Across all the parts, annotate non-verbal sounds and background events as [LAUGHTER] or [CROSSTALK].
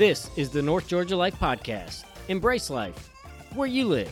This is the North Georgia Life Podcast. Embrace life where you live.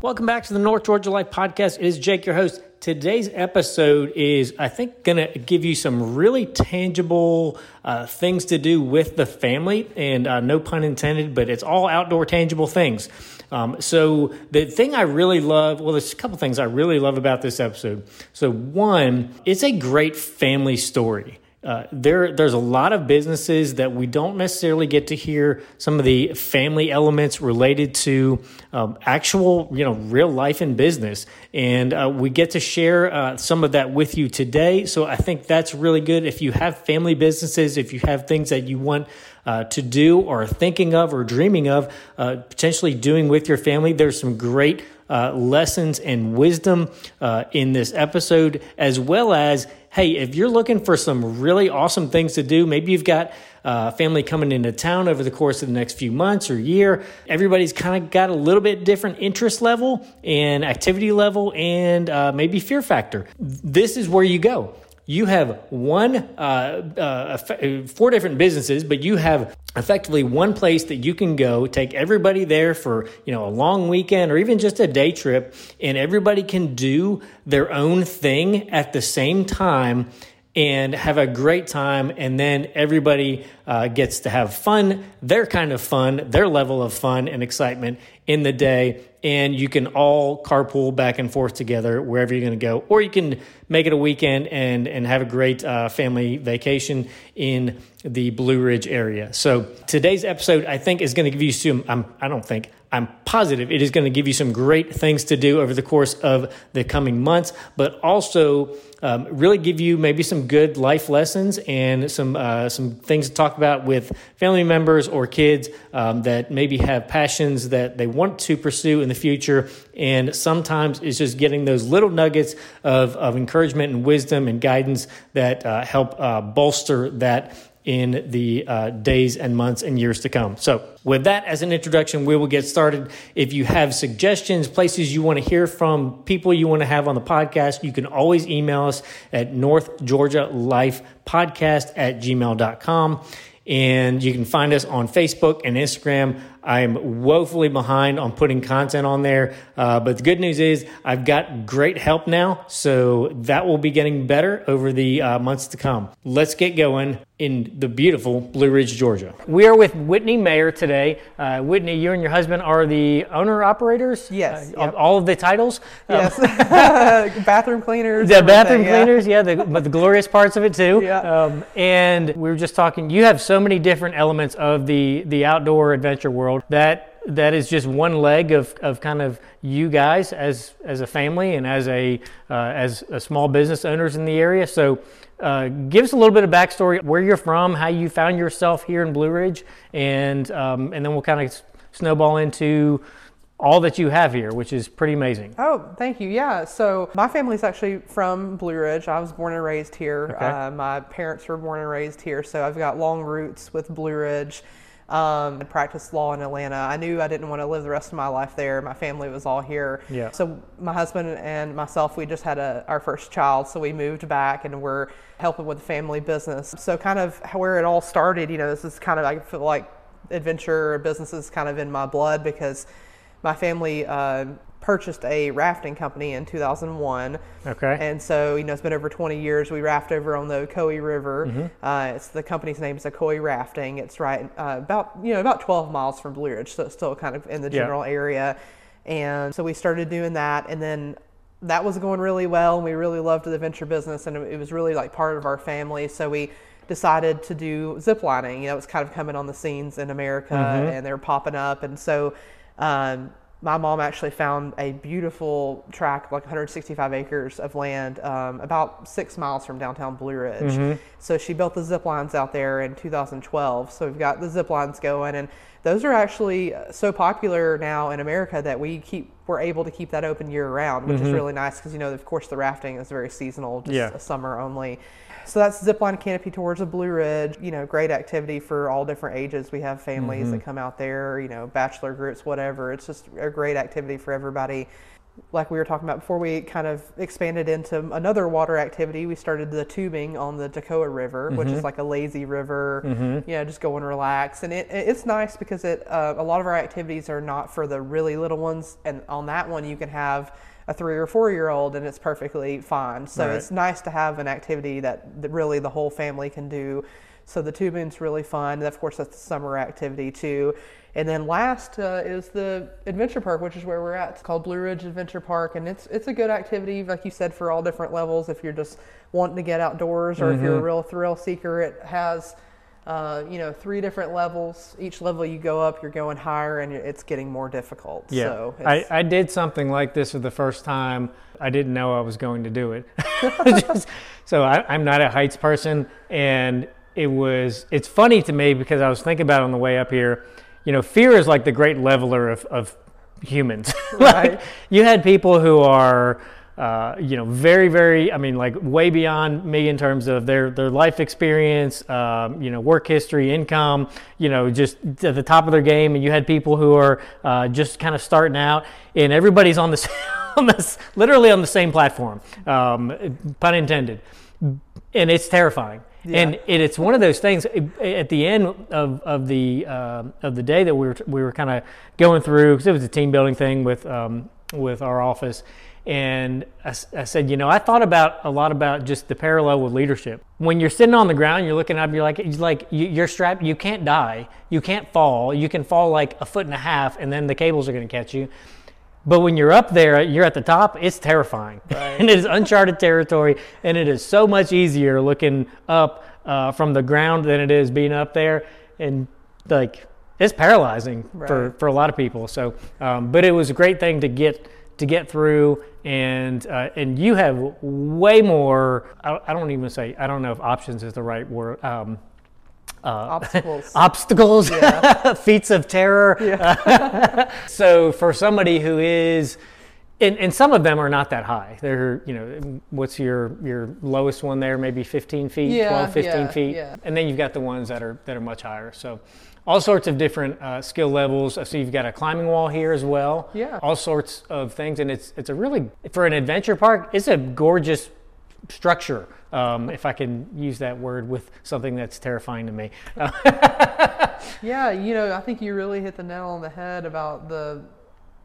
Welcome back to the North Georgia Life Podcast. It is Jake, your host. Today's episode is, I think, going to give you some really tangible uh, things to do with the family, and uh, no pun intended, but it's all outdoor tangible things. Um, so the thing I really love, well, there's a couple things I really love about this episode. So one, it's a great family story. Uh, there, there's a lot of businesses that we don't necessarily get to hear some of the family elements related to um, actual, you know, real life in business, and uh, we get to share uh, some of that with you today. So I think that's really good. If you have family businesses, if you have things that you want uh, to do or thinking of or dreaming of uh, potentially doing with your family. There's some great uh, lessons and wisdom uh, in this episode, as well as hey, if you're looking for some really awesome things to do, maybe you've got uh, family coming into town over the course of the next few months or year. Everybody's kind of got a little bit different interest level and activity level and uh, maybe fear factor. This is where you go you have one, uh, uh, four different businesses, but you have effectively one place that you can go, take everybody there for, you know, a long weekend or even just a day trip, and everybody can do their own thing at the same time and have a great time. And then everybody uh, gets to have fun, their kind of fun, their level of fun and excitement in the day and you can all carpool back and forth together wherever you're going to go, or you can make it a weekend and and have a great uh, family vacation in the Blue Ridge area. So today's episode, I think, is going to give you some. I'm, I don't think I'm positive it is going to give you some great things to do over the course of the coming months, but also um, really give you maybe some good life lessons and some uh, some things to talk about with family members or kids um, that maybe have passions that they want to pursue in the future. And sometimes it's just getting those little nuggets of, of encouragement and wisdom and guidance that uh, help uh, bolster that in the uh, days and months and years to come. So, with that as an introduction, we will get started. If you have suggestions, places you want to hear from, people you want to have on the podcast, you can always email us at North Georgia Life Podcast at gmail.com. And you can find us on Facebook and Instagram. I'm woefully behind on putting content on there. Uh, but the good news is I've got great help now. So that will be getting better over the uh, months to come. Let's get going in the beautiful Blue Ridge, Georgia. We are with Whitney Mayer today. Uh, Whitney, you and your husband are the owner operators? Yes. Uh, yep. All of the titles? Yes. Um, [LAUGHS] bathroom cleaners. The bathroom cleaners, yeah, yeah the, but the glorious parts of it too. Yeah. Um, and we were just talking, you have so many different elements of the, the outdoor adventure world that that is just one leg of, of kind of you guys as as a family and as a uh, as a small business owners in the area. So, uh, give us a little bit of backstory, where you're from, how you found yourself here in Blue Ridge, and um, and then we'll kind of snowball into all that you have here, which is pretty amazing. Oh, thank you. Yeah. So my family's actually from Blue Ridge. I was born and raised here. Okay. Uh, my parents were born and raised here, so I've got long roots with Blue Ridge um, and practiced law in Atlanta. I knew I didn't want to live the rest of my life there. My family was all here. Yeah. So my husband and myself, we just had a, our first child, so we moved back and we're helping with the family business. So kind of where it all started, you know, this is kind of I feel like adventure business is kind of in my blood because my family uh, purchased a rafting company in 2001. Okay. And so, you know, it's been over 20 years. We raft over on the Ocoee River. Mm-hmm. Uh, it's the company's name is Ocoee Rafting. It's right uh, about you know about 12 miles from Blue Ridge, so it's still kind of in the general yeah. area. And so we started doing that, and then that was going really well, and we really loved the venture business, and it was really like part of our family. So we decided to do ziplining. You know, it was kind of coming on the scenes in America, mm-hmm. and they were popping up, and so. Um, my mom actually found a beautiful tract, like 165 acres of land, um, about six miles from downtown Blue Ridge. Mm-hmm. So she built the zip lines out there in 2012. So we've got the zip lines going, and those are actually so popular now in America that we keep we're able to keep that open year round, which mm-hmm. is really nice because you know, of course, the rafting is very seasonal, just yeah. summer only. So that's zipline canopy towards the Blue Ridge. You know, great activity for all different ages. We have families mm-hmm. that come out there, you know, bachelor groups, whatever. It's just a great activity for everybody. like we were talking about before, we kind of expanded into another water activity. We started the tubing on the Toccoa River, which is like a lazy river. You know, just go and relax, and it, it's nice because it uh, a lot of our activities are not for the really little ones, and on that one you can have a three or four year old and it's perfectly fine. So Right. it's nice to have an activity that, that really the whole family can do. So the tubing's really fun. And of course, that's the summer activity too. And then last uh, is the adventure park, which is where we're at. It's called Blue Ridge Adventure Park, and it's it's a good activity, like you said, for all different levels. If you're just wanting to get outdoors, or if you're a real thrill seeker, it has. Uh, you know, three different levels. Each level you go up, you're going higher, and it's getting more difficult. Yeah, So I, I did something like this for the first time. I didn't know I was going to do it. [LAUGHS] [LAUGHS] Just- so I, I'm not a heights person, and it was. It's funny to me because I was thinking about it on the way up here. You know, fear is like the great leveler of, of humans. [LAUGHS] like, Right. you had people who are. Uh, you know, very, very. I mean, like way beyond me in terms of their their life experience, um, you know, work history, income. You know, just at the top of their game. And you had people who are uh, just kind of starting out, and everybody's on the [LAUGHS] on this literally on the same platform. Um, pun intended. And it's terrifying. And it, it's one of those things. At the end of, of the uh, of the day that we were we were kind of going through because it was a team building thing with um, with our office, and I said, you know, I thought about a lot about just the parallel with leadership. When you're sitting on the ground, you're looking up, you're like, it's like you, you're strapped. You can't die. You can't fall. You can fall like a foot and a half, and then the cables are going to catch you. But when you're up there, you're at the top, it's terrifying. [LAUGHS] and it is uncharted territory, and it is so much easier looking up uh, from the ground than it is being up there. And like, it's paralyzing for, for a lot of people. So, um, but it was a great thing to get to get through, and uh, and you have way more. I, I don't even say I don't know if options is the right word. Um, uh, obstacles. [LAUGHS] obstacles, [LAUGHS] feats of terror. [LAUGHS] so for somebody who is, and, and some of them are not that high. They're, you know, what's your your lowest one there? Maybe 15 feet, Yeah, 12, 15 yeah, feet, yeah. and then you've got the ones that are that are much higher. So. All sorts of different uh, skill levels. So you've got a climbing wall here as well. Yeah. All sorts of things, and it's it's a really for an adventure park. It's a gorgeous structure, um, if I can use that word with something that's terrifying to me. [LAUGHS] Yeah, you know, I think you really hit the nail on the head about the,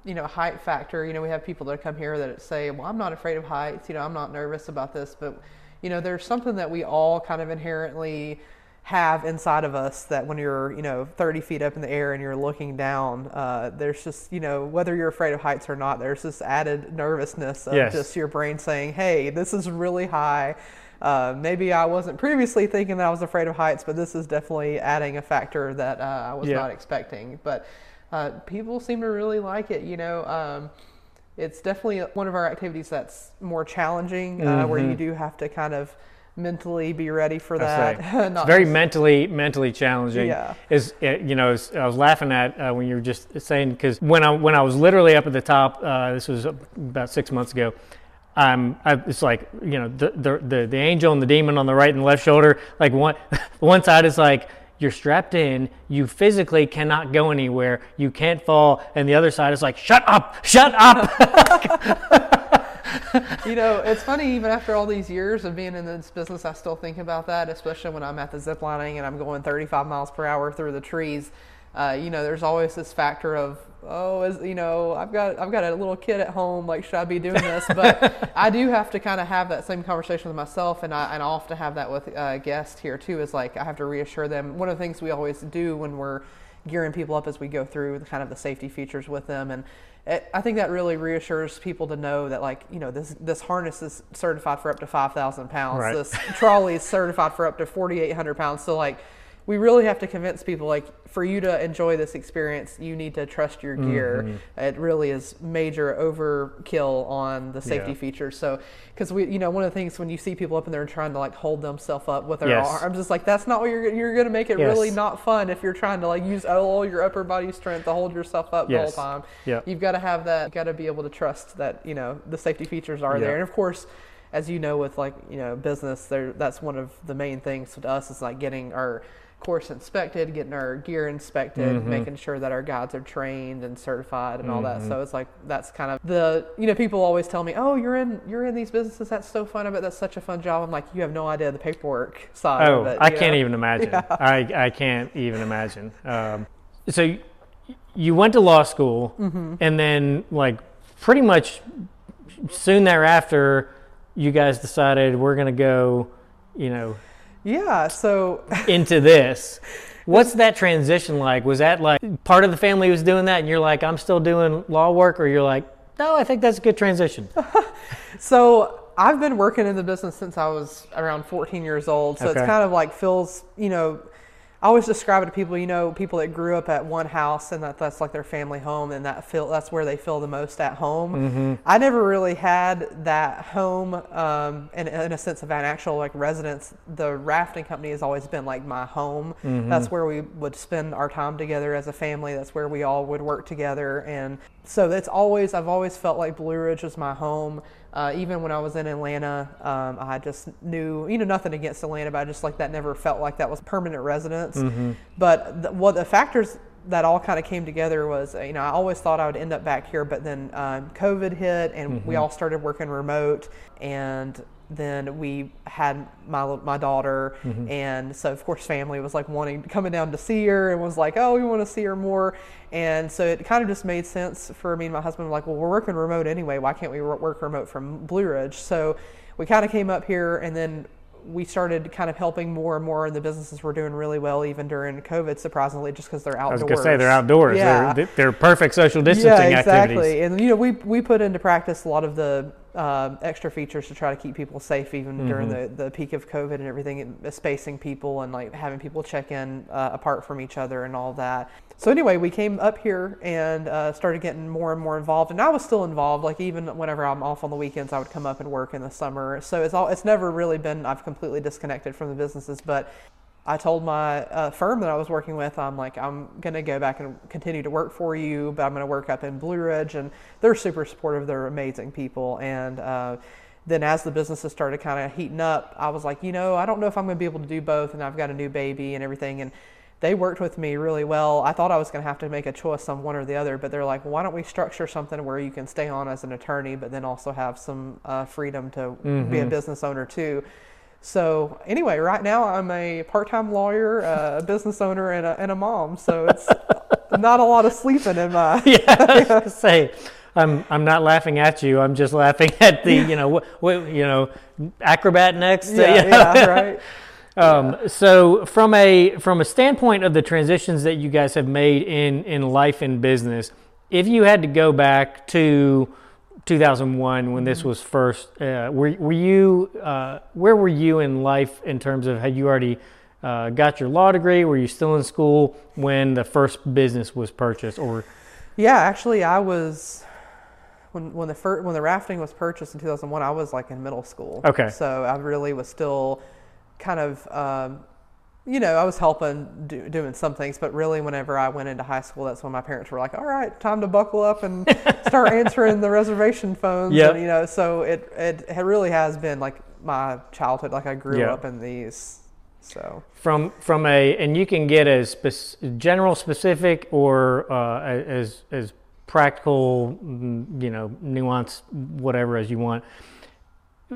you know, height factor. You know, we have people that come here that say, "Well, I'm not afraid of heights. You know, I'm not nervous about this." But, you know, there's something that we all kind of inherently have inside of us that when you're, you know, 30 feet up in the air and you're looking down, uh, there's just, you know, whether you're afraid of heights or not, there's this added nervousness of Yes. just your brain saying, "Hey, this is really high." Uh, maybe I wasn't previously thinking that I was afraid of heights, but this is definitely adding a factor that uh, I was Yeah. not expecting. But uh, people seem to really like it. You know, um, it's definitely one of our activities that's more challenging, uh, where you do have to kind of mentally be ready for. That. [LAUGHS] it's very just- mentally mentally challenging. Yeah. Is uh, you know is- I was laughing at uh, when you were just saying because when I when I was literally up at the top, uh, this was about six months ago. Um, I, it's like you know the, the the the angel and the demon on the right and left shoulder. Like one [LAUGHS] one side is like you're strapped in, you physically cannot go anywhere, you can't fall, and the other side is like shut up, shut up. [LAUGHS] [LAUGHS] you know, it's funny, even after all these years of being in this business, I still think about that, especially when I'm at the zip lining and I'm going 35 miles per hour through the trees. Uh, you know, there's always this factor of, oh, as you know, I've got I've got a little kid at home. Like, should I be doing this? But [LAUGHS] I do have to kind of have that same conversation with myself, and I and I often have that with uh, guests here too. Is like I have to reassure them. One of the things we always do when we're gearing people up as we go through the kind of the safety features with them. And it, I think that really reassures people to know that like you know this this harness is certified for up to 5,000 pounds. Right. this trolley is certified for up to 4,800 pounds. So like we really have to convince people like for you to enjoy this experience you need to trust your gear Mm-hmm. it really is major overkill on the safety Yeah. features so because we you know one of the things when you see people up in there trying to like hold themselves up with their Yes. arms just like that's not what you're you're going to make it Yes. really not fun if you're trying to like use all your upper body strength to hold yourself up Yes. the whole time. Yep. You've got to have that. You've got to be able to trust that you know the safety features are there. And of course, as you know, with like you know business, there that's one of the main things to us is like getting our course inspected, getting our gear inspected, mm-hmm. making sure that our guides are trained and certified and all that. Mm-hmm. So it's like that's kind of the you know people always tell me, oh, you're in you're in these businesses. That's so fun. I bet that's such a fun job. I'm like, you have no idea the paperwork side. Oh, of it, I can't even imagine. [LAUGHS] Yeah. I I can't even imagine. Um, so you went to law school, mm-hmm. and then like pretty much soon thereafter, you guys decided we're going to go, you know yeah, so [LAUGHS] into this. What's that transition like? Was that like part of the family was doing that and you're like, I'm still doing law work, or you're like, no, I think that's a good transition? [LAUGHS] so I've been working in the business since I was around 14 years old. So okay. it's kind of like feels, you know, I always describe it to people, you know, people that grew up at one house and that that's like their family home and that feel that's where they feel the most at home. Mm-hmm. I never really had that home um, in, in, a sense of an actual like residence. The rafting company has always been like my home. Mm-hmm. That's where we would spend our time together as a family. That's where we all would work together. And so it's always, I've always felt like Blue Ridge was my home. Uh, even when I was in Atlanta, um, I just knew, you know, nothing against Atlanta, but I just like that never felt like that was permanent residence. Mm-hmm. But the, what the factors that all kind of came together was, you know, I always thought I would end up back here, but then um, COVID hit and mm-hmm. we all started working remote and then we had my my daughter, mm-hmm. and so of course family was like wanting coming down to see her and was like, oh, we want to see her more, and so it kind of just made sense for me and my husband. Like, well, we're working remote anyway. Why can't we work remote from Blue Ridge? So we kind of came up here, and then we started kind of helping more and more, and the businesses were doing really well even during COVID, surprisingly, just because they're outdoors. I was going to say they're outdoors. Yeah. They're, they're perfect social distancing yeah, exactly. activities. And you know, we we put into practice a lot of the uh, extra features to try to keep people safe even mm-hmm. during the, the peak of COVID and everything, and spacing people and like having people check in uh, apart from each other and all that. So anyway, we came up here and uh, started getting more and more involved, and I was still involved. Like even whenever I'm off on the weekends, I would come up and work in the summer. So it's all it's never really been I've completely disconnected from the businesses, but I told my uh, firm that I was working with, I'm like, I'm going to go back and continue to work for you, but I'm going to work up in Blue Ridge. And they're super supportive. They're amazing people. And uh, then as the businesses started kind of heating up, I was like, you know, I don't know if I'm going to be able to do both. And I've got a new baby and everything. And they worked with me really well. I thought I was going to have to make a choice on one or the other, but they're like, why don't we structure something where you can stay on as an attorney, but then also have some uh, freedom to mm-hmm. be a mm-hmm. business owner too. So anyway, right now I'm a part-time lawyer, a [LAUGHS] business owner, and a, and a mom. So it's not a lot of sleeping in my. [LAUGHS] yeah, say. I'm I'm not laughing at you. I'm just laughing [LAUGHS] at the you know what, what you know acrobat next. Yeah, yeah right. Um, yeah. So from a from a standpoint of the transitions that you guys have made in in life and business, if you had to go back to 2001 when this mm-hmm. was first. Uh, were, were you uh, where were you in life in terms of had you already uh, got your law degree? Were you still in school when the first business was purchased? Or yeah, actually, I was when when the first, when the rafting was purchased in 2001. I was like in middle school. Okay, so I really was still kind of um, you know, I was helping do, doing some things, but really, whenever I went into high school, that's when my parents were like, "All right, time to buckle up and [LAUGHS] start answering the reservation phones." Yeah. You know, so it, it it really has been like my childhood. Like I grew yep. up in these. So from from a and you can get as general, specific, or uh, as as practical, mm, you know, nuance, whatever as you want.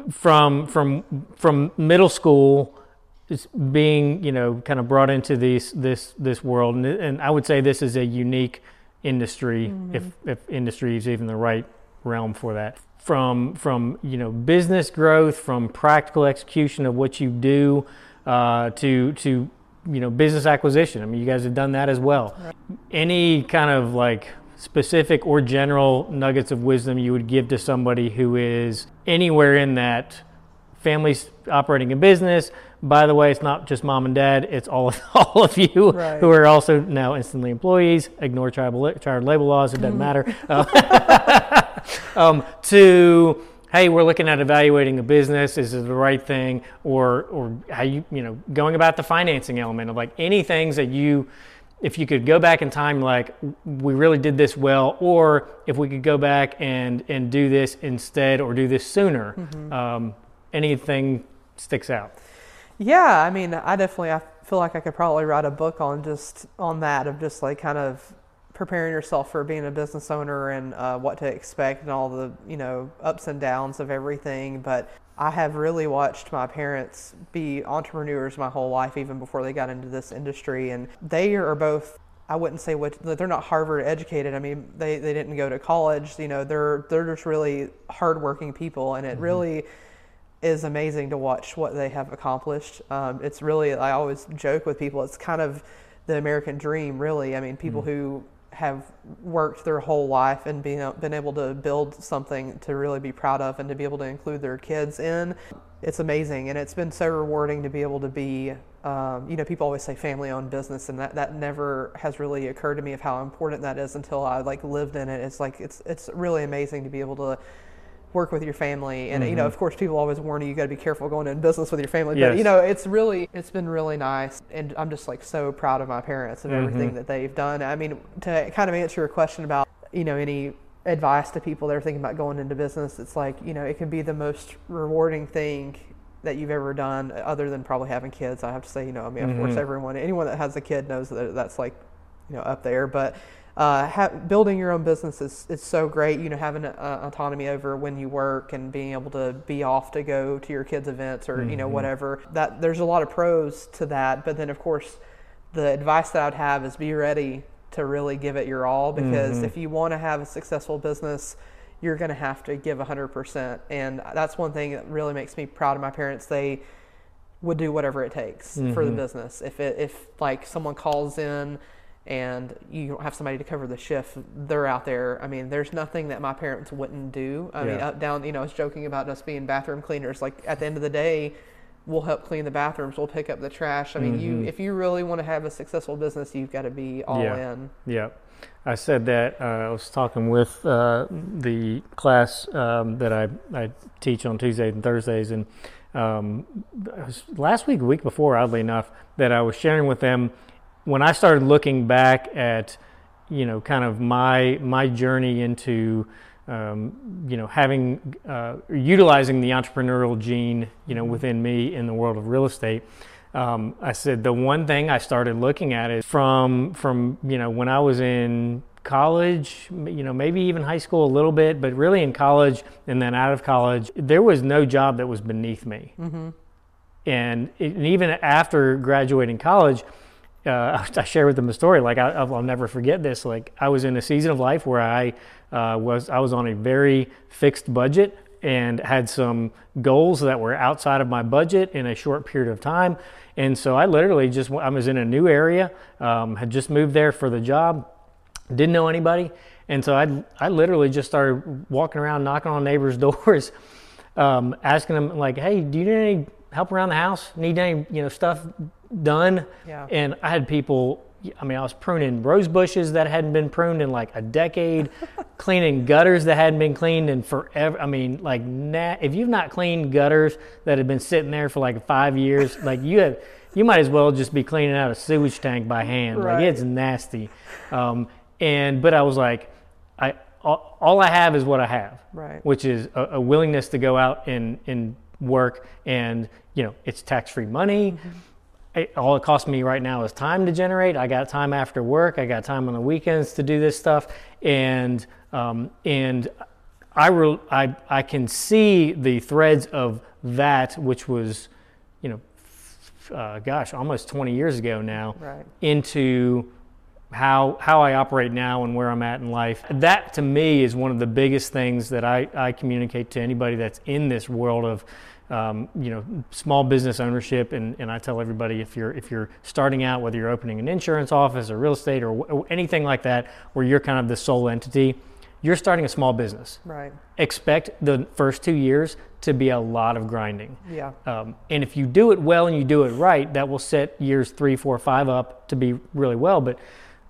From from from middle school being you know kind of brought into this this this world and, and I would say this is a unique industry mm-hmm. if if industry is even the right realm for that from from you know business growth from practical execution of what you do uh, to to you know business acquisition I mean you guys have done that as well right. any kind of like specific or general nuggets of wisdom you would give to somebody who is anywhere in that families operating a business by the way, it's not just mom and dad; it's all of, [LAUGHS] all of you right. who are also now instantly employees. Ignore tribal child labor laws; it doesn't matter. Uh, [LAUGHS] um, to hey, we're looking at evaluating a business. Is it the right thing, or or how you you know going about the financing element of like any things that you if you could go back in time like we really did this well or if we could go back and and do this instead or do this sooner mm-hmm. um, anything sticks out yeah, I mean, I definitely I feel like I could probably write a book on just on that of just like kind of preparing yourself for being a business owner and uh, what to expect and all the you know ups and downs of everything. But I have really watched my parents be entrepreneurs my whole life, even before they got into this industry, and they are both I wouldn't say what they're not Harvard educated. I mean, they, they didn't go to college. You know, they're they're just really hardworking people, and it mm-hmm. really is amazing to watch what they have accomplished. Um, it's really I always joke with people. It's kind of the American dream, really. I mean, people mm-hmm. who have worked their whole life and been, been able to build something to really be proud of and to be able to include their kids in. It's amazing, and it's been so rewarding to be able to be um, you know, people always say family-owned business, and that, that never has really occurred to me of how important that is until I like lived in it. It's like it's it's really amazing to be able to work with your family, and mm-hmm. you know, mm-hmm. of course, people always warn you, you got to be careful going in business with your family. Yes. But you know, it's really it's been really nice, and I'm just like so proud of my parents and mm-hmm. everything that they've done. I mean, to kind of answer your question about you know any advice to people that are thinking about going into business, it's like you know, it can be the most rewarding thing that you've ever done other than probably having kids. I have to say, you know, I mean, of mm-hmm. course, everyone, anyone that has a kid knows that that's like, you know, up there. But uh, ha- building your own business is, is so great. You know, having uh, autonomy over when you work and being able to be off to go to your kids' events or mm-hmm. you know mm-hmm. whatever. That there's a lot of pros to that. But then, of course, the advice that I'd have is be ready to really give it your all because mm-hmm. if you want to have a successful business you're going to have to give 100%. And that's one thing that really makes me proud of my parents. They would do whatever it takes mm-hmm. for the mm-hmm. business. If it, if like someone calls in and you don't have somebody to cover the shift, they're out there. I mean, there's nothing that my parents wouldn't do. I yeah. mean, up down, you know, I was joking about us being bathroom cleaners. Like at the end of the day, we'll help clean the bathrooms. We'll pick up the trash. I mean, mm-hmm. you if you really want to have a successful business, you've got to be all yeah. in. Yeah. I said that uh, I was talking with uh, the class um, that I, I teach on Tuesdays and Thursdays, and um, last week, a week before, oddly enough, that I was sharing with them when I started looking back at, you know, kind of my my journey into, um, you know, having uh, utilizing the entrepreneurial gene, you know, mm-hmm. within me in the world of real estate um, I said the one thing I started looking at is from from you know when I was in college, you know maybe even high school a little bit, but really in college and then out of college, there was no job that was beneath me. Mm-hmm. And, it, and, even after graduating college, uh, [LAUGHS] I share with them a story. Like I, will never forget this. Like I was in a season of life where I uh, was I was on a very fixed budget and had some goals that were outside of my budget in a short period of time. And so I literally just, I was in a new area, um, had just moved there for the job, didn't know anybody. And so I, I literally just started walking around, knocking on neighbors' [LAUGHS] doors, um, asking them like, "Hey, do you need any help around the house? Need any you know stuff done?" Yeah. And I had people I mean, I was pruning rose bushes that hadn't been pruned in like a decade, [LAUGHS] cleaning gutters that hadn't been cleaned in forever. I mean, like, na- if you've not cleaned gutters that have been sitting there for like five years, [LAUGHS] like you have, you might as well just be cleaning out a sewage tank by hand. Right. Like it's nasty. Um, and but I was like, I all, all, I have is what I have, right. which is a, a willingness to go out and and work, and you know, it's tax free money. Mm-hmm it, all it costs me right now is time to generate. I got time after work. I got time on the weekends to do this stuff, and um, and I, re- I I can see the threads of that, which was, you know, uh, gosh, almost 20 years ago now, right. into how how I operate now and where I'm at in life. That to me is one of the biggest things that I, I communicate to anybody that's in this world of um, you know, small business ownership, and, and I tell everybody if you're if you're starting out, whether you're opening an insurance office or real estate or, or anything like that, where you're kind of the sole entity, you're starting a small business. Right. Expect the first two years to be a lot of grinding. Yeah. Um, and if you do it well and you do it right, that will set years three, four, five up to be really well. But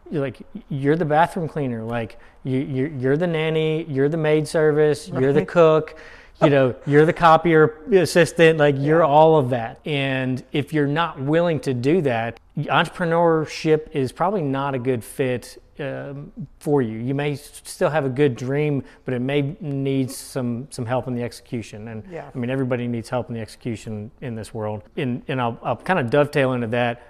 you're like you're the bathroom cleaner, like you, you're, you're the nanny, you're the maid service, right. you're the cook you know, you're the copier assistant, like you're all of that. And if you're not willing to do that, entrepreneurship is probably not a good fit um, for you. You may still have a good dream, but it may need some some help in the execution. And yeah. I mean, everybody needs help in the execution in this world. And and I'll, I'll kind of dovetail into that.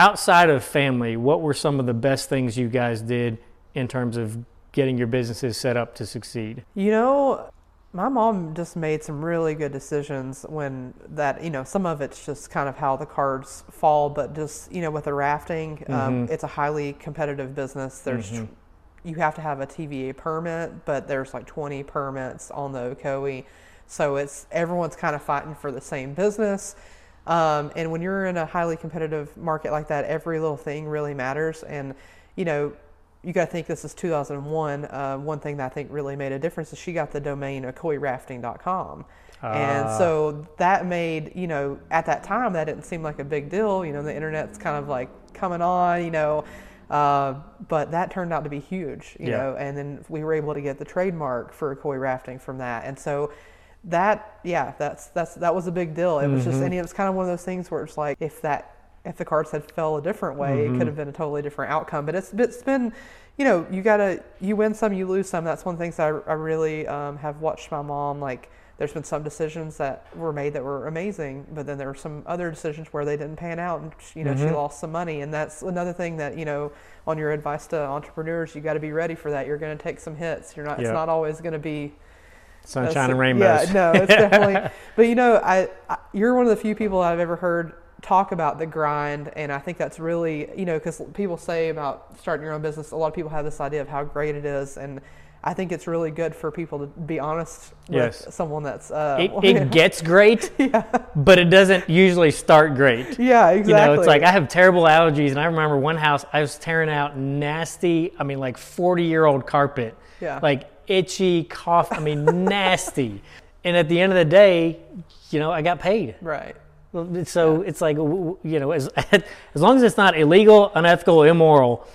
outside of family, what were some of the best things you guys did in terms of getting your businesses set up to succeed? You know, my mom just made some really good decisions when that, you know, some of it's just kind of how the cards fall, but just, you know, with the rafting, um, Mm-hmm. it's a highly competitive business. There's, tw- you have to have a TVA permit, but there's like 20 permits on the Ocoee. So it's, everyone's kind of fighting for the same business. Um, and when you're in a highly competitive market like that, every little thing really matters. And, you know, you got to think this is 2001. Uh, one thing that I think really made a difference is she got the domain ocoeerafting.com. And Ah. so that made, you know, at that time, that didn't seem like a big deal. You know, the internet's kind of like coming on, you know, uh, but that turned out to be huge, you Yeah. know, and then we were able to get the trademark for Ocoee rafting from that. And so that, yeah, that's, that's, that was a big deal. It was Mm-hmm. just, and it was kind of one of those things where it's like, if that, if the cards had fell a different way, Mm-hmm. it could have been a totally different outcome. But it's, it's been, you know, you gotta, you win some, you lose some. That's one of the things I, I really um, have watched my mom, like, there's been some decisions that were made that were amazing, but then there were some other decisions where they didn't pan out, and you know she Mm-hmm. lost some money, and that's another thing that you know on your advice to entrepreneurs, you got to be ready for that. You're going to take some hits. You're not. Yeah. It's not always going to be Sunshine that's- and rainbows. Yeah, no, it's definitely. [LAUGHS] But you know, I, I you're one of the few people I've ever heard talk about the grind, and I think that's really you know because people say about starting your own business, a lot of people have this idea of how great it is, and I think it's really good for people to be honest with Yes. someone that's. Uh, It, [LAUGHS] it gets great, [LAUGHS] yeah. but it doesn't usually start great. [LAUGHS] yeah, exactly. You know, it's like I have terrible allergies, and I remember one house I was tearing out nasty. I mean, like forty year old carpet, Yeah. like itchy cough. I mean, nasty. And at the end of the day, you know, I got paid. right. So it's like you know, as [LAUGHS] as long as it's not illegal, unethical, immoral,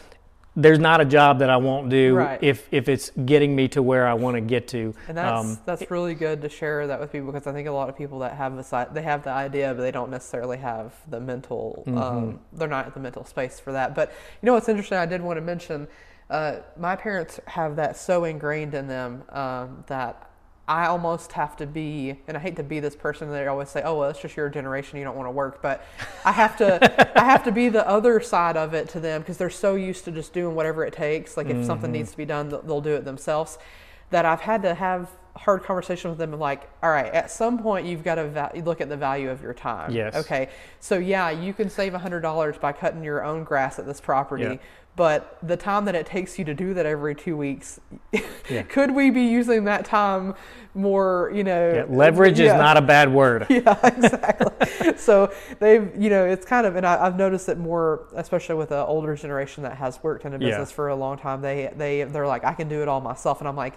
there's not a job that I won't do Right. if if it's getting me to where I want to get to. And that's Um, that's really good to share that with people because I think a lot of people that have i- they have the idea but they don't necessarily have the mental Mm-hmm. um, they're not in the mental space for that. But you know what's interesting? I did want to mention uh, my parents have that so ingrained in them um, that I almost have to be, and I hate to be this person that they always say, "Oh, well, it's just your generation; you don't want to work." But I have to, [LAUGHS] I have to be the other side of it to them because they're so used to just doing whatever it takes. Like if Mm-hmm. something needs to be done, they'll, they'll do it themselves. That I've had to have hard conversation with them of like, all right, at some point you've got to va- look at the value of your time. Yes. Okay. So yeah, you can save hundred dollars by cutting your own grass at this property. Yeah. But the time that it takes you to do that every two weeks, [LAUGHS] Yeah. could we be using that time more? You know, yeah, leverage is not a bad word. [LAUGHS] Yeah, exactly. so they've, you know, it's kind of, and I, I've noticed it more, especially with the older generation that has worked in a Yeah. business for a long time. They, they, they're like, I can do it all myself, and I'm like,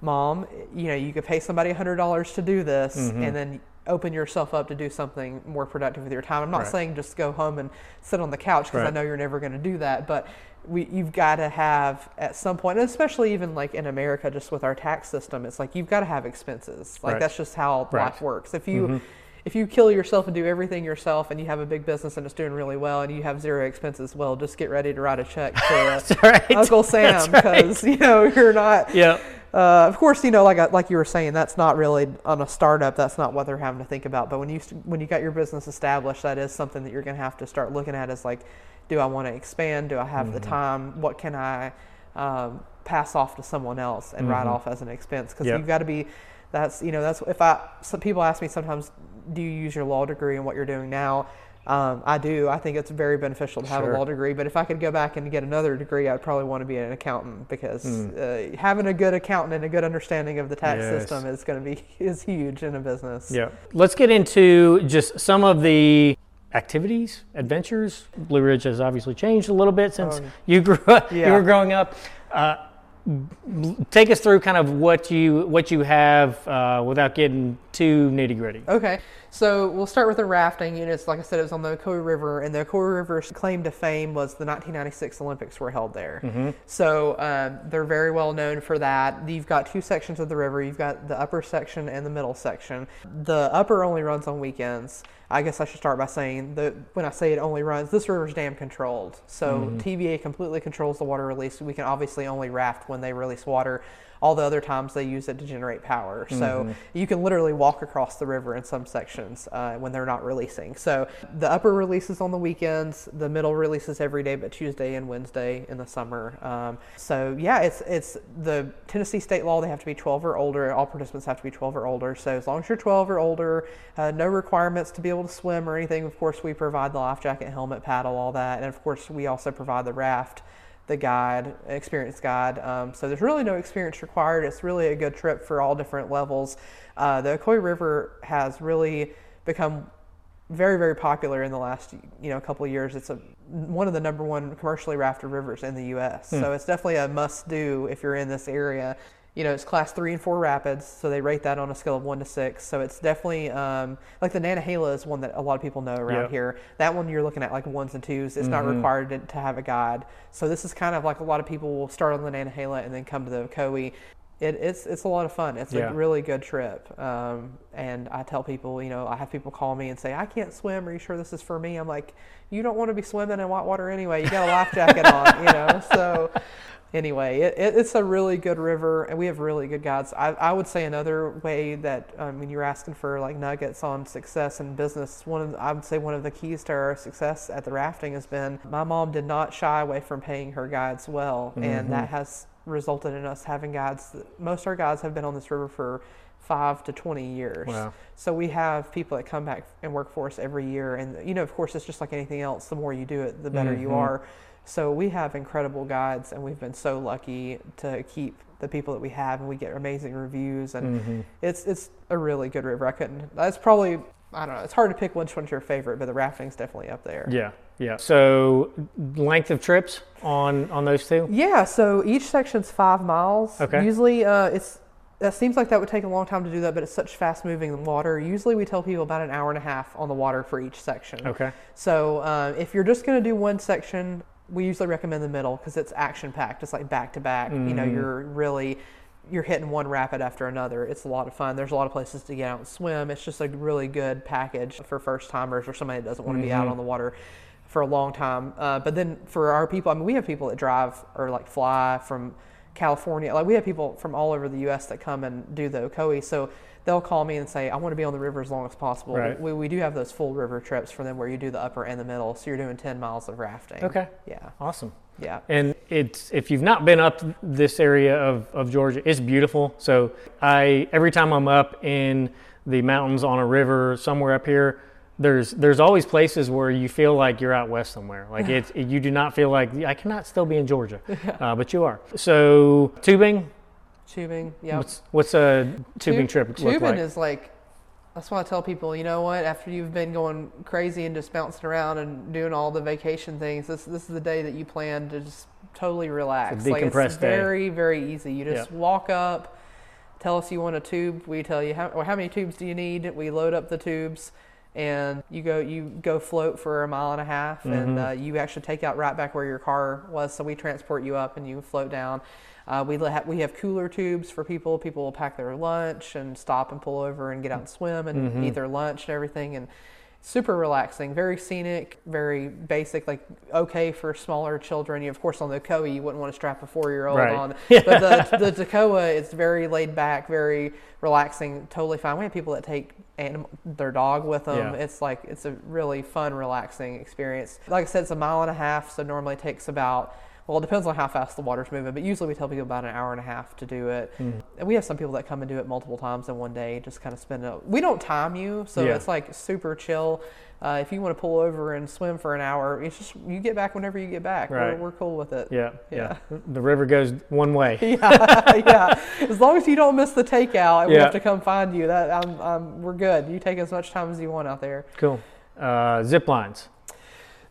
Mom, you know, you could pay somebody hundred dollars to do this, Mm-hmm. and then open yourself up to do something more productive with your time. I'm not Right. saying just go home and sit on the couch because I know you're never going to do that, but we, you've got to have at some point, and especially even like in America, just with our tax system, it's like you've got to have expenses. Like Right. that's just how Right. life works. If you if you kill yourself and do everything yourself, and you have a big business and it's doing really well, and you have zero expenses, well, just get ready to write a check [LAUGHS] to uh, right. Uncle Sam because you know you're not. Yeah. Uh, of course, you know, like I, like you were saying, that's not really on a startup. That's not what they're having to think about. But when you when you got your business established, that is something that you're going to have to start looking at. Is like, do I want to expand? Do I have the Mm-hmm. time? What can I um, pass off to someone else and write off as an expense? Because Mm-hmm. Yep. you've got to be. That's you know that's if I some people ask me sometimes, do you use your law degree and what you're doing now? Um, I do. I think it's very beneficial to have Sure. a law degree. But if I could go back and get another degree, I'd probably want to be an accountant because uh, having a good accountant and a good understanding of the tax. Yes. system is going to be [LAUGHS] is huge in a business. Yeah. Let's get into just some of the activities, adventures. Blue Ridge has obviously changed a little bit since Oh, you grew up. You were growing up. Uh, take us through kind of what you what you have uh, without getting too nitty gritty. Okay, so we'll start with the rafting. You know, it's like I said, it was on the Ocoee River, and the Ocoee River's claim to fame was the 1996 Olympics were held there. So um, they're very well known for that. You've got two sections of the river. You've got the upper section and the middle section. The upper only runs on weekends. I guess I should start by saying that when I say it only runs, this river's dam controlled. So mm-hmm. TVA completely controls the water release. We can obviously only raft when they release water all the other times they use it to generate power. So Mm-hmm. you can literally walk across the river in some sections uh, when they're not releasing. So the upper releases on the weekends, the middle releases every day but Tuesday and Wednesday in the summer. Um, so yeah, it's it's the Tennessee state law. They have to be 12 or older. All participants have to be 12 or older. So as long as you're 12 or older, uh, no requirements to be able to swim or anything. Of course, we provide the life jacket, helmet, paddle, all that, and of course we also provide the raft the guide, experience guide. Um, so there's really no experience required. It's really a good trip for all different levels. Uh, the Ocoee River has really become very, very popular in the last you know couple of years. It's a one of the number one commercially rafted rivers in the U.S. So it's definitely a must do if you're in this area. You know, it's class three and four rapids, so they rate that on a scale of one to six. So it's definitely um, like the Nantahala is one that a lot of people know around Yeah. here. That one you're looking at like ones and twos. It's not required to, to have a guide. So this is kind of like a lot of people will start on the Nantahala and then come to the Ocoee. It, it's it's a lot of fun. It's Yeah. a really good trip. Um, and I tell people, you know, I have people call me and say, I can't swim. Are you sure this is for me? I'm like, you don't want to be swimming in white water anyway. You got a life jacket on, you know. [LAUGHS] So anyway, it, it, it's a really good river, and we have really good guides. I, I would say another way that um, when you're asking for like nuggets on success in business, one of the, I would say one of the keys to our success at the rafting has been my mom did not shy away from paying her guides well, and that has resulted in us having guides. Most of our guides have been on this river for five to 20 years. Wow. So we have people that come back and work for us every year. And, you know, of course, it's just like anything else. The more you do it, the better you mm-hmm. are. So we have incredible guides, and we've been so lucky to keep the people that we have, and we get amazing reviews. And mm-hmm. it's it's a really good river. I couldn't. That's probably I don't know. It's hard to pick which one's your favorite, but the rafting's definitely up there. Yeah, yeah. So length of trips on on those two. Yeah, so each section's five miles. Okay. Usually, uh, it's that seems like that would take a long time to do that, but it's such fast moving water. Usually, we tell people about an hour and a half on the water for each section. Okay. So uh, if you're just going to do one section, we usually recommend the middle because it's action packed. It's like back to back. You know, Mm-hmm. you're really you're hitting one rapid after another. It's a lot of fun. There's a lot of places to get out and swim. It's just a really good package for first timers or somebody that doesn't want to be Mm-hmm. out on the water for a long time. Uh, but then for our people, I mean, we have people that drive or like fly from California. Like we have people from all over the U.S. that come and do the Ocoee. So they'll call me and say, "I want to be on the river as long as possible." Right. We, we do have those full river trips for them where you do the upper and the middle. So you're doing 10 miles of rafting. Okay. Yeah. Awesome. Yeah. And it's if you've not been up this area of, of Georgia, it's beautiful. So I every time I'm up in the mountains on a river somewhere up here, there's there's always places where you feel like you're out west somewhere. Like it's you do not feel like I cannot still be in Georgia, [LAUGHS] uh, but you are. So tubing, Tubing. Yeah. what's what's a tubing Tu- trip Tubing like? is like, that's why I tell people, you know what? After you've been going crazy and just bouncing around and doing all the vacation things, this this is the day that you plan to just totally relax. It's a like it's day. very very easy. You just Yeah. walk up, tell us you want a tube. We tell you how how many tubes do you need. We load up the tubes. And you go, you go float for a mile and a half, and Mm-hmm. uh, you actually take out right back where your car was. So we transport you up, and you float down. Uh, we let, we have cooler tubes for people. People will pack their lunch and stop and pull over and get out and swim and Mm-hmm. eat their lunch and everything. And super relaxing, very scenic, very basic, like okay for smaller children. You, of course, on the Ocoee, you wouldn't want to strap a four-year-old Right. on, [LAUGHS] but the the Toccoa is very laid back, very relaxing, totally fine. We have people that take anim- their dog with them. Yeah. It's like it's a really fun, relaxing experience. Like I said, it's a mile and a half, so normally takes about well, it depends on how fast the water's moving, but usually we tell people about an hour and a half to do it. Hmm. And we have some people that come and do it multiple times in one day, just kind of spend it. We don't time you, so Yeah. it's like super chill. Uh, if you want to pull over and swim for an hour, it's just you get back whenever you get back. Right. We're, we're cool with it. yeah, Yeah. yeah, The river goes one way. [LAUGHS] yeah, yeah. As long as you don't miss the takeout, and we Yeah. have to come find you. That I'm, I'm, we're good. You take as much time as you want out there. Cool. Uh, zip lines.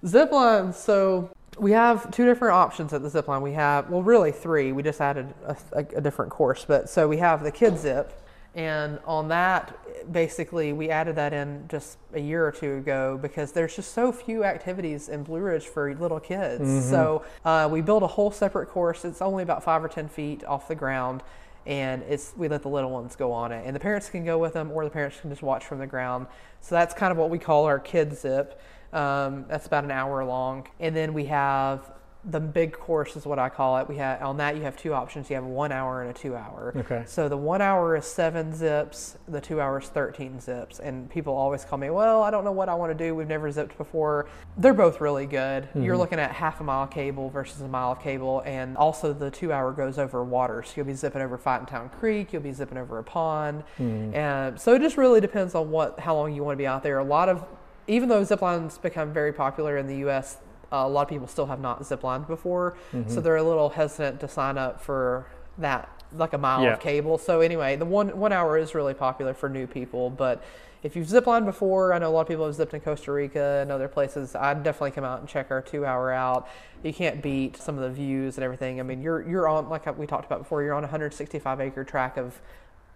Zip lines. So we have two different options at the zip line. We have, well, really three. We just added a, a, a different course. But so we have the kid zip. And on that, basically, we added that in just a year or two ago because there's just so few activities in Blue Ridge for little kids. So uh, we built a whole separate course. It's only about five or 10 feet off the ground. And it's we let the little ones go on it, and the parents can go with them, or the parents can just watch from the ground. So that's kind of what we call our kid zip. Um, that's about an hour long. And then we have the big course is what I call it. We have on that you have two options. You have a one hour and a two hour. Okay. So the one hour is seven zips. The two hours thirteen zips. And people always call me, well, I don't know what I want to do. We've never zipped before. They're both really good. Mm-hmm. You're looking at half a mile cable versus a mile of cable, and also the two hour goes over water. So you'll be zipping over Town Creek. You'll be zipping over a pond. Mm-hmm. And so it just really depends on what how long you want to be out there. A lot of even though zip lines become very popular in the U.S., a lot of people still have not ziplined before, mm-hmm. so they're a little hesitant to sign up for that, like a mile yeah. of cable. So anyway, the one one hour is really popular for new people, but if you've ziplined before, I know a lot of people have zipped in Costa Rica and other places. I'd definitely come out and check our two hour out. You can't beat some of the views and everything. I mean, you're you're on like we talked about before. You're on a 165 acre track of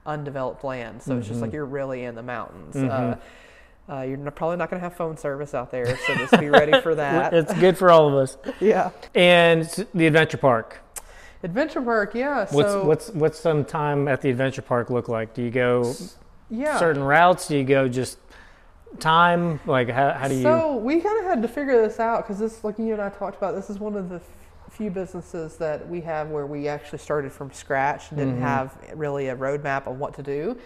undeveloped land, so mm-hmm. it's just like mm-hmm. you're really in the mountains. Mm-hmm. Uh, uh, you're probably not going to have phone service out there, so just be ready for [LAUGHS] that. it's good for all of us. yeah. And the adventure park. Adventure park, yeah. What's so, what's what's some time at the adventure park look like? Do you go yeah. certain routes? Do you go just time? Like how, how do you? So we kind of had to figure this out because this, like you and I talked about, this is one of the few businesses that we have where we actually started from scratch and didn't mm-hmm. have really a roadmap on what to do.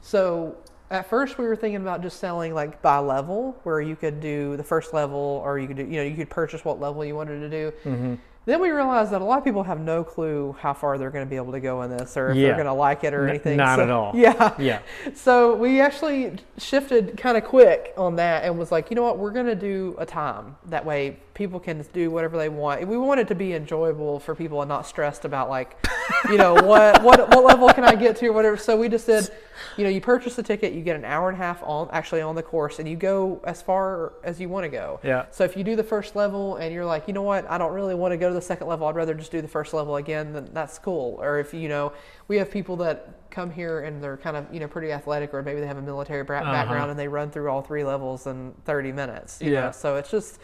So at first we were thinking about just selling like by level where you could do the first level or you could do you know you could purchase what level you wanted to do mm-hmm. Then we realized that a lot of people have no clue how far they're going to be able to go in this or if yeah. they're going to like it or N- anything. Not so, at all. Yeah. Yeah. [LAUGHS] So we actually shifted kind of quick on that and was like, you know what, we're going to do a time. That way people can do whatever they want. We want it to be enjoyable for people and not stressed about like, you know, what, what, what level can I get to or whatever. So we just did, you know, you purchase the ticket, you get an hour and a half on actually on the course and you go as far as you want to go. Yeah. So if you do the first level and you're like, you know what, I don't really want to go to the second level. I'd rather just do the first level again. Then that's cool. Or if you know, we have people that come here and they're kind of you know pretty athletic, or maybe they have a military uh-huh. background uh-huh. and they run through all three levels in 30 minutes. yeah. Know? So it's just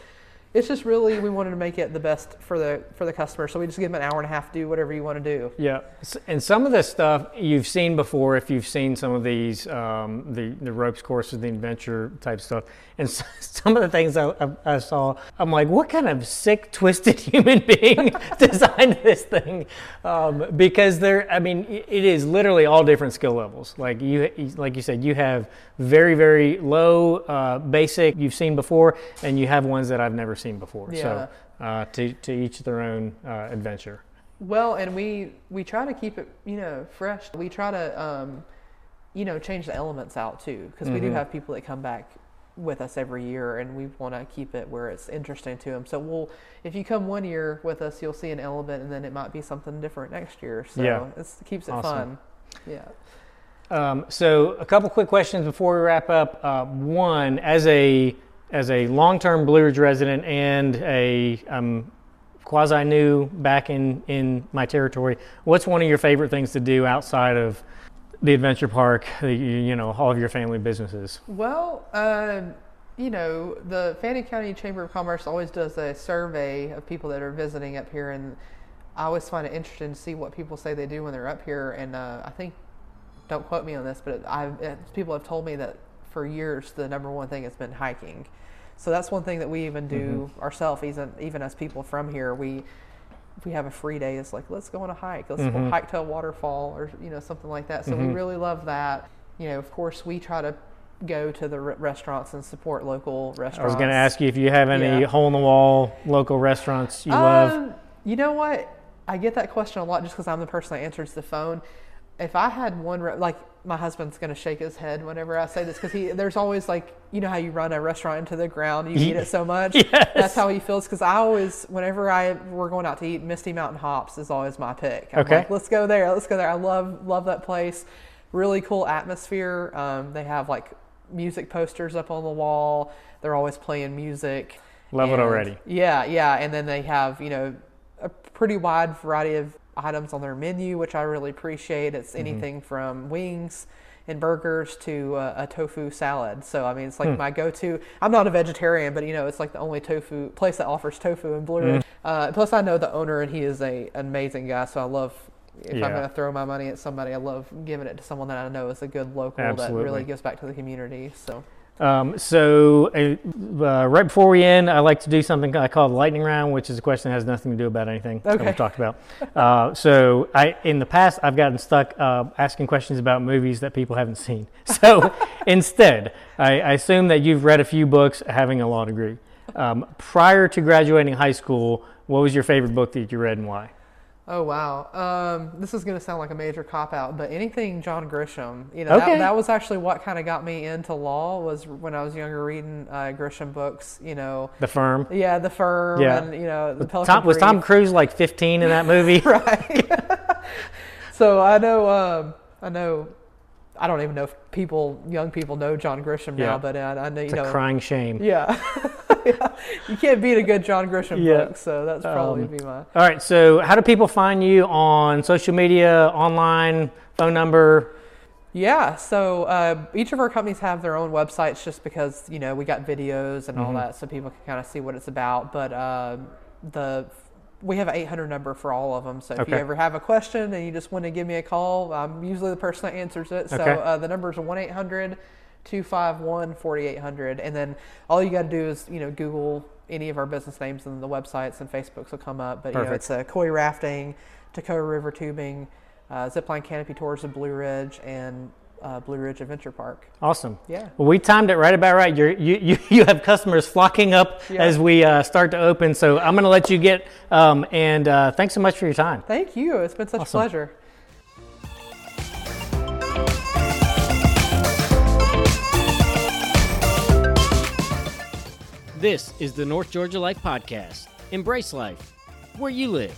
it's just really we wanted to make it the best for the for the customer. So we just give them an hour and a half to do whatever you want to do. Yeah. And some of this stuff you've seen before if you've seen some of these um, the the ropes courses the adventure type stuff. And [LAUGHS] some of the things I, I, I, saw i'm like what kind of sick twisted [LAUGHS] human being [LAUGHS] designed this thing? Um, because there i mean it is literally all different skill levels. Like you like you said you have very very low uh, basic you've seen before and you have ones that i've never seen before yeah. so uh, to, to each their own uh, adventure well and we we try to keep it you know fresh we try to um, you know change the elements out too because mm-hmm. we do mm-hmm. have people that come back with us every year and we want to keep it where it's interesting to them so we'll if you come one year with us you'll see an element and then it might be something different next year so yeah. it keeps it awesome. fun yeah um, so a couple quick questions before we wrap up. Uh, one, as a as a long-term Blue Ridge resident and a um, quasi new back in in my territory, what's one of your favorite things to do outside of the adventure park? You know, all of your family businesses. Well. Uh, you know, the Fannin County Chamber of Commerce always does a survey of people that are visiting up here, and I always find it interesting to see what people say they do when they're up here. And uh, I think don't quote me on this, but I've, people have told me that for years the number one thing has been hiking. So that's one thing that we even do mm-hmm. ourselves, even even as people from here. We we have a free day, it's like let's go on a hike. Let's mm-hmm. hike to a waterfall or you know something like that. So mm-hmm. we really love that. You know, of course, we try to go to the restaurants and support local restaurants. I was going to ask you if you have any yeah. hole in the wall local restaurants you um, love. You know what? I get that question a lot just because I'm the person that answers the phone if I had one, re- like my husband's gonna shake his head whenever I say this because he there's always like you know how you run a restaurant into the ground you eat it so much? [LAUGHS] Yes. that's how he feels because I always whenever I we're going out to eat Misty Mountain Hops is always my pick. I'm okay. like, let's go there let's go there. I love love that place. Really cool atmosphere. Um, they have like music posters up on the wall. They're always playing music. Love and, it already. yeah yeah and then they have you know a pretty wide variety of items on their menu, which I really appreciate. It's mm-hmm. anything mm-hmm. from wings and burgers to uh, a tofu salad. So I mean, it's like hmm. my go-to. I'm not a vegetarian, but you know, it's like the only tofu place that offers tofu in Blue Ridge. Mm. Uh, plus, I know the owner, and he is a an amazing guy. So I love. If yeah. I'm going to throw my money at somebody, I love giving it to someone that I know is a good local Absolutely. that really gives back to the community. So Um, so, uh, right before we end, I like to do something I call the lightning round, which is a question that has nothing to do about anything that Okay. we've talked about. Uh, so, I in the past I've gotten stuck uh, asking questions about movies that people haven't seen. [LAUGHS] So, instead, I, I assume that you've read a few books, having a law degree. Um, prior to graduating high school, what was your favorite book that you read and why? Oh wow, um, this is going to sound like a major cop out, but anything John Grisham, you know, Okay. that, that was actually what kind of got me into law. Was when I was younger reading uh, Grisham books. You know, The Firm. yeah, The Firm, Yeah. and you know, the Pelican Tom, was Tom Cruise like 15 in that movie? [LAUGHS] right? [LAUGHS] so I know, um, I know, I don't even know if people, young people, know John Grisham Yeah. now, but I, I know, you It's know, a crying shame. yeah. [LAUGHS] yeah, you can't beat a good John Grisham Yeah. book, so that's probably Um, be my. All right. So, how do people find you on social media, online, phone number? Yeah, so uh, each of our companies have their own websites just because you know we got videos and all Mm-hmm. that, so people can kind of see what it's about. But um the we have an 800 number for all of them. So if you ever have a question and you just want to give me a call, I'm usually the person that answers it. So Okay. uh, the number is 1 800 251 4800. And then all you got to do is you know Google any of our business names and the websites and Facebooks will come up. But you know it's uh, Ocoee Rafting, Toccoa River Tubing, uh, Zipline Canopy Tours of Blue Ridge, and uh, Blue Ridge Adventure Park. Awesome. Yeah. Well, we timed it right about right. You're, you you [LAUGHS] you have customers flocking up Yeah. as we uh, start to open. So I'm going to let you get. Um, and uh, thanks so much for your time. Thank you. It's been such Awesome. a pleasure. This is the North Georgia Life Podcast. Embrace life where you live.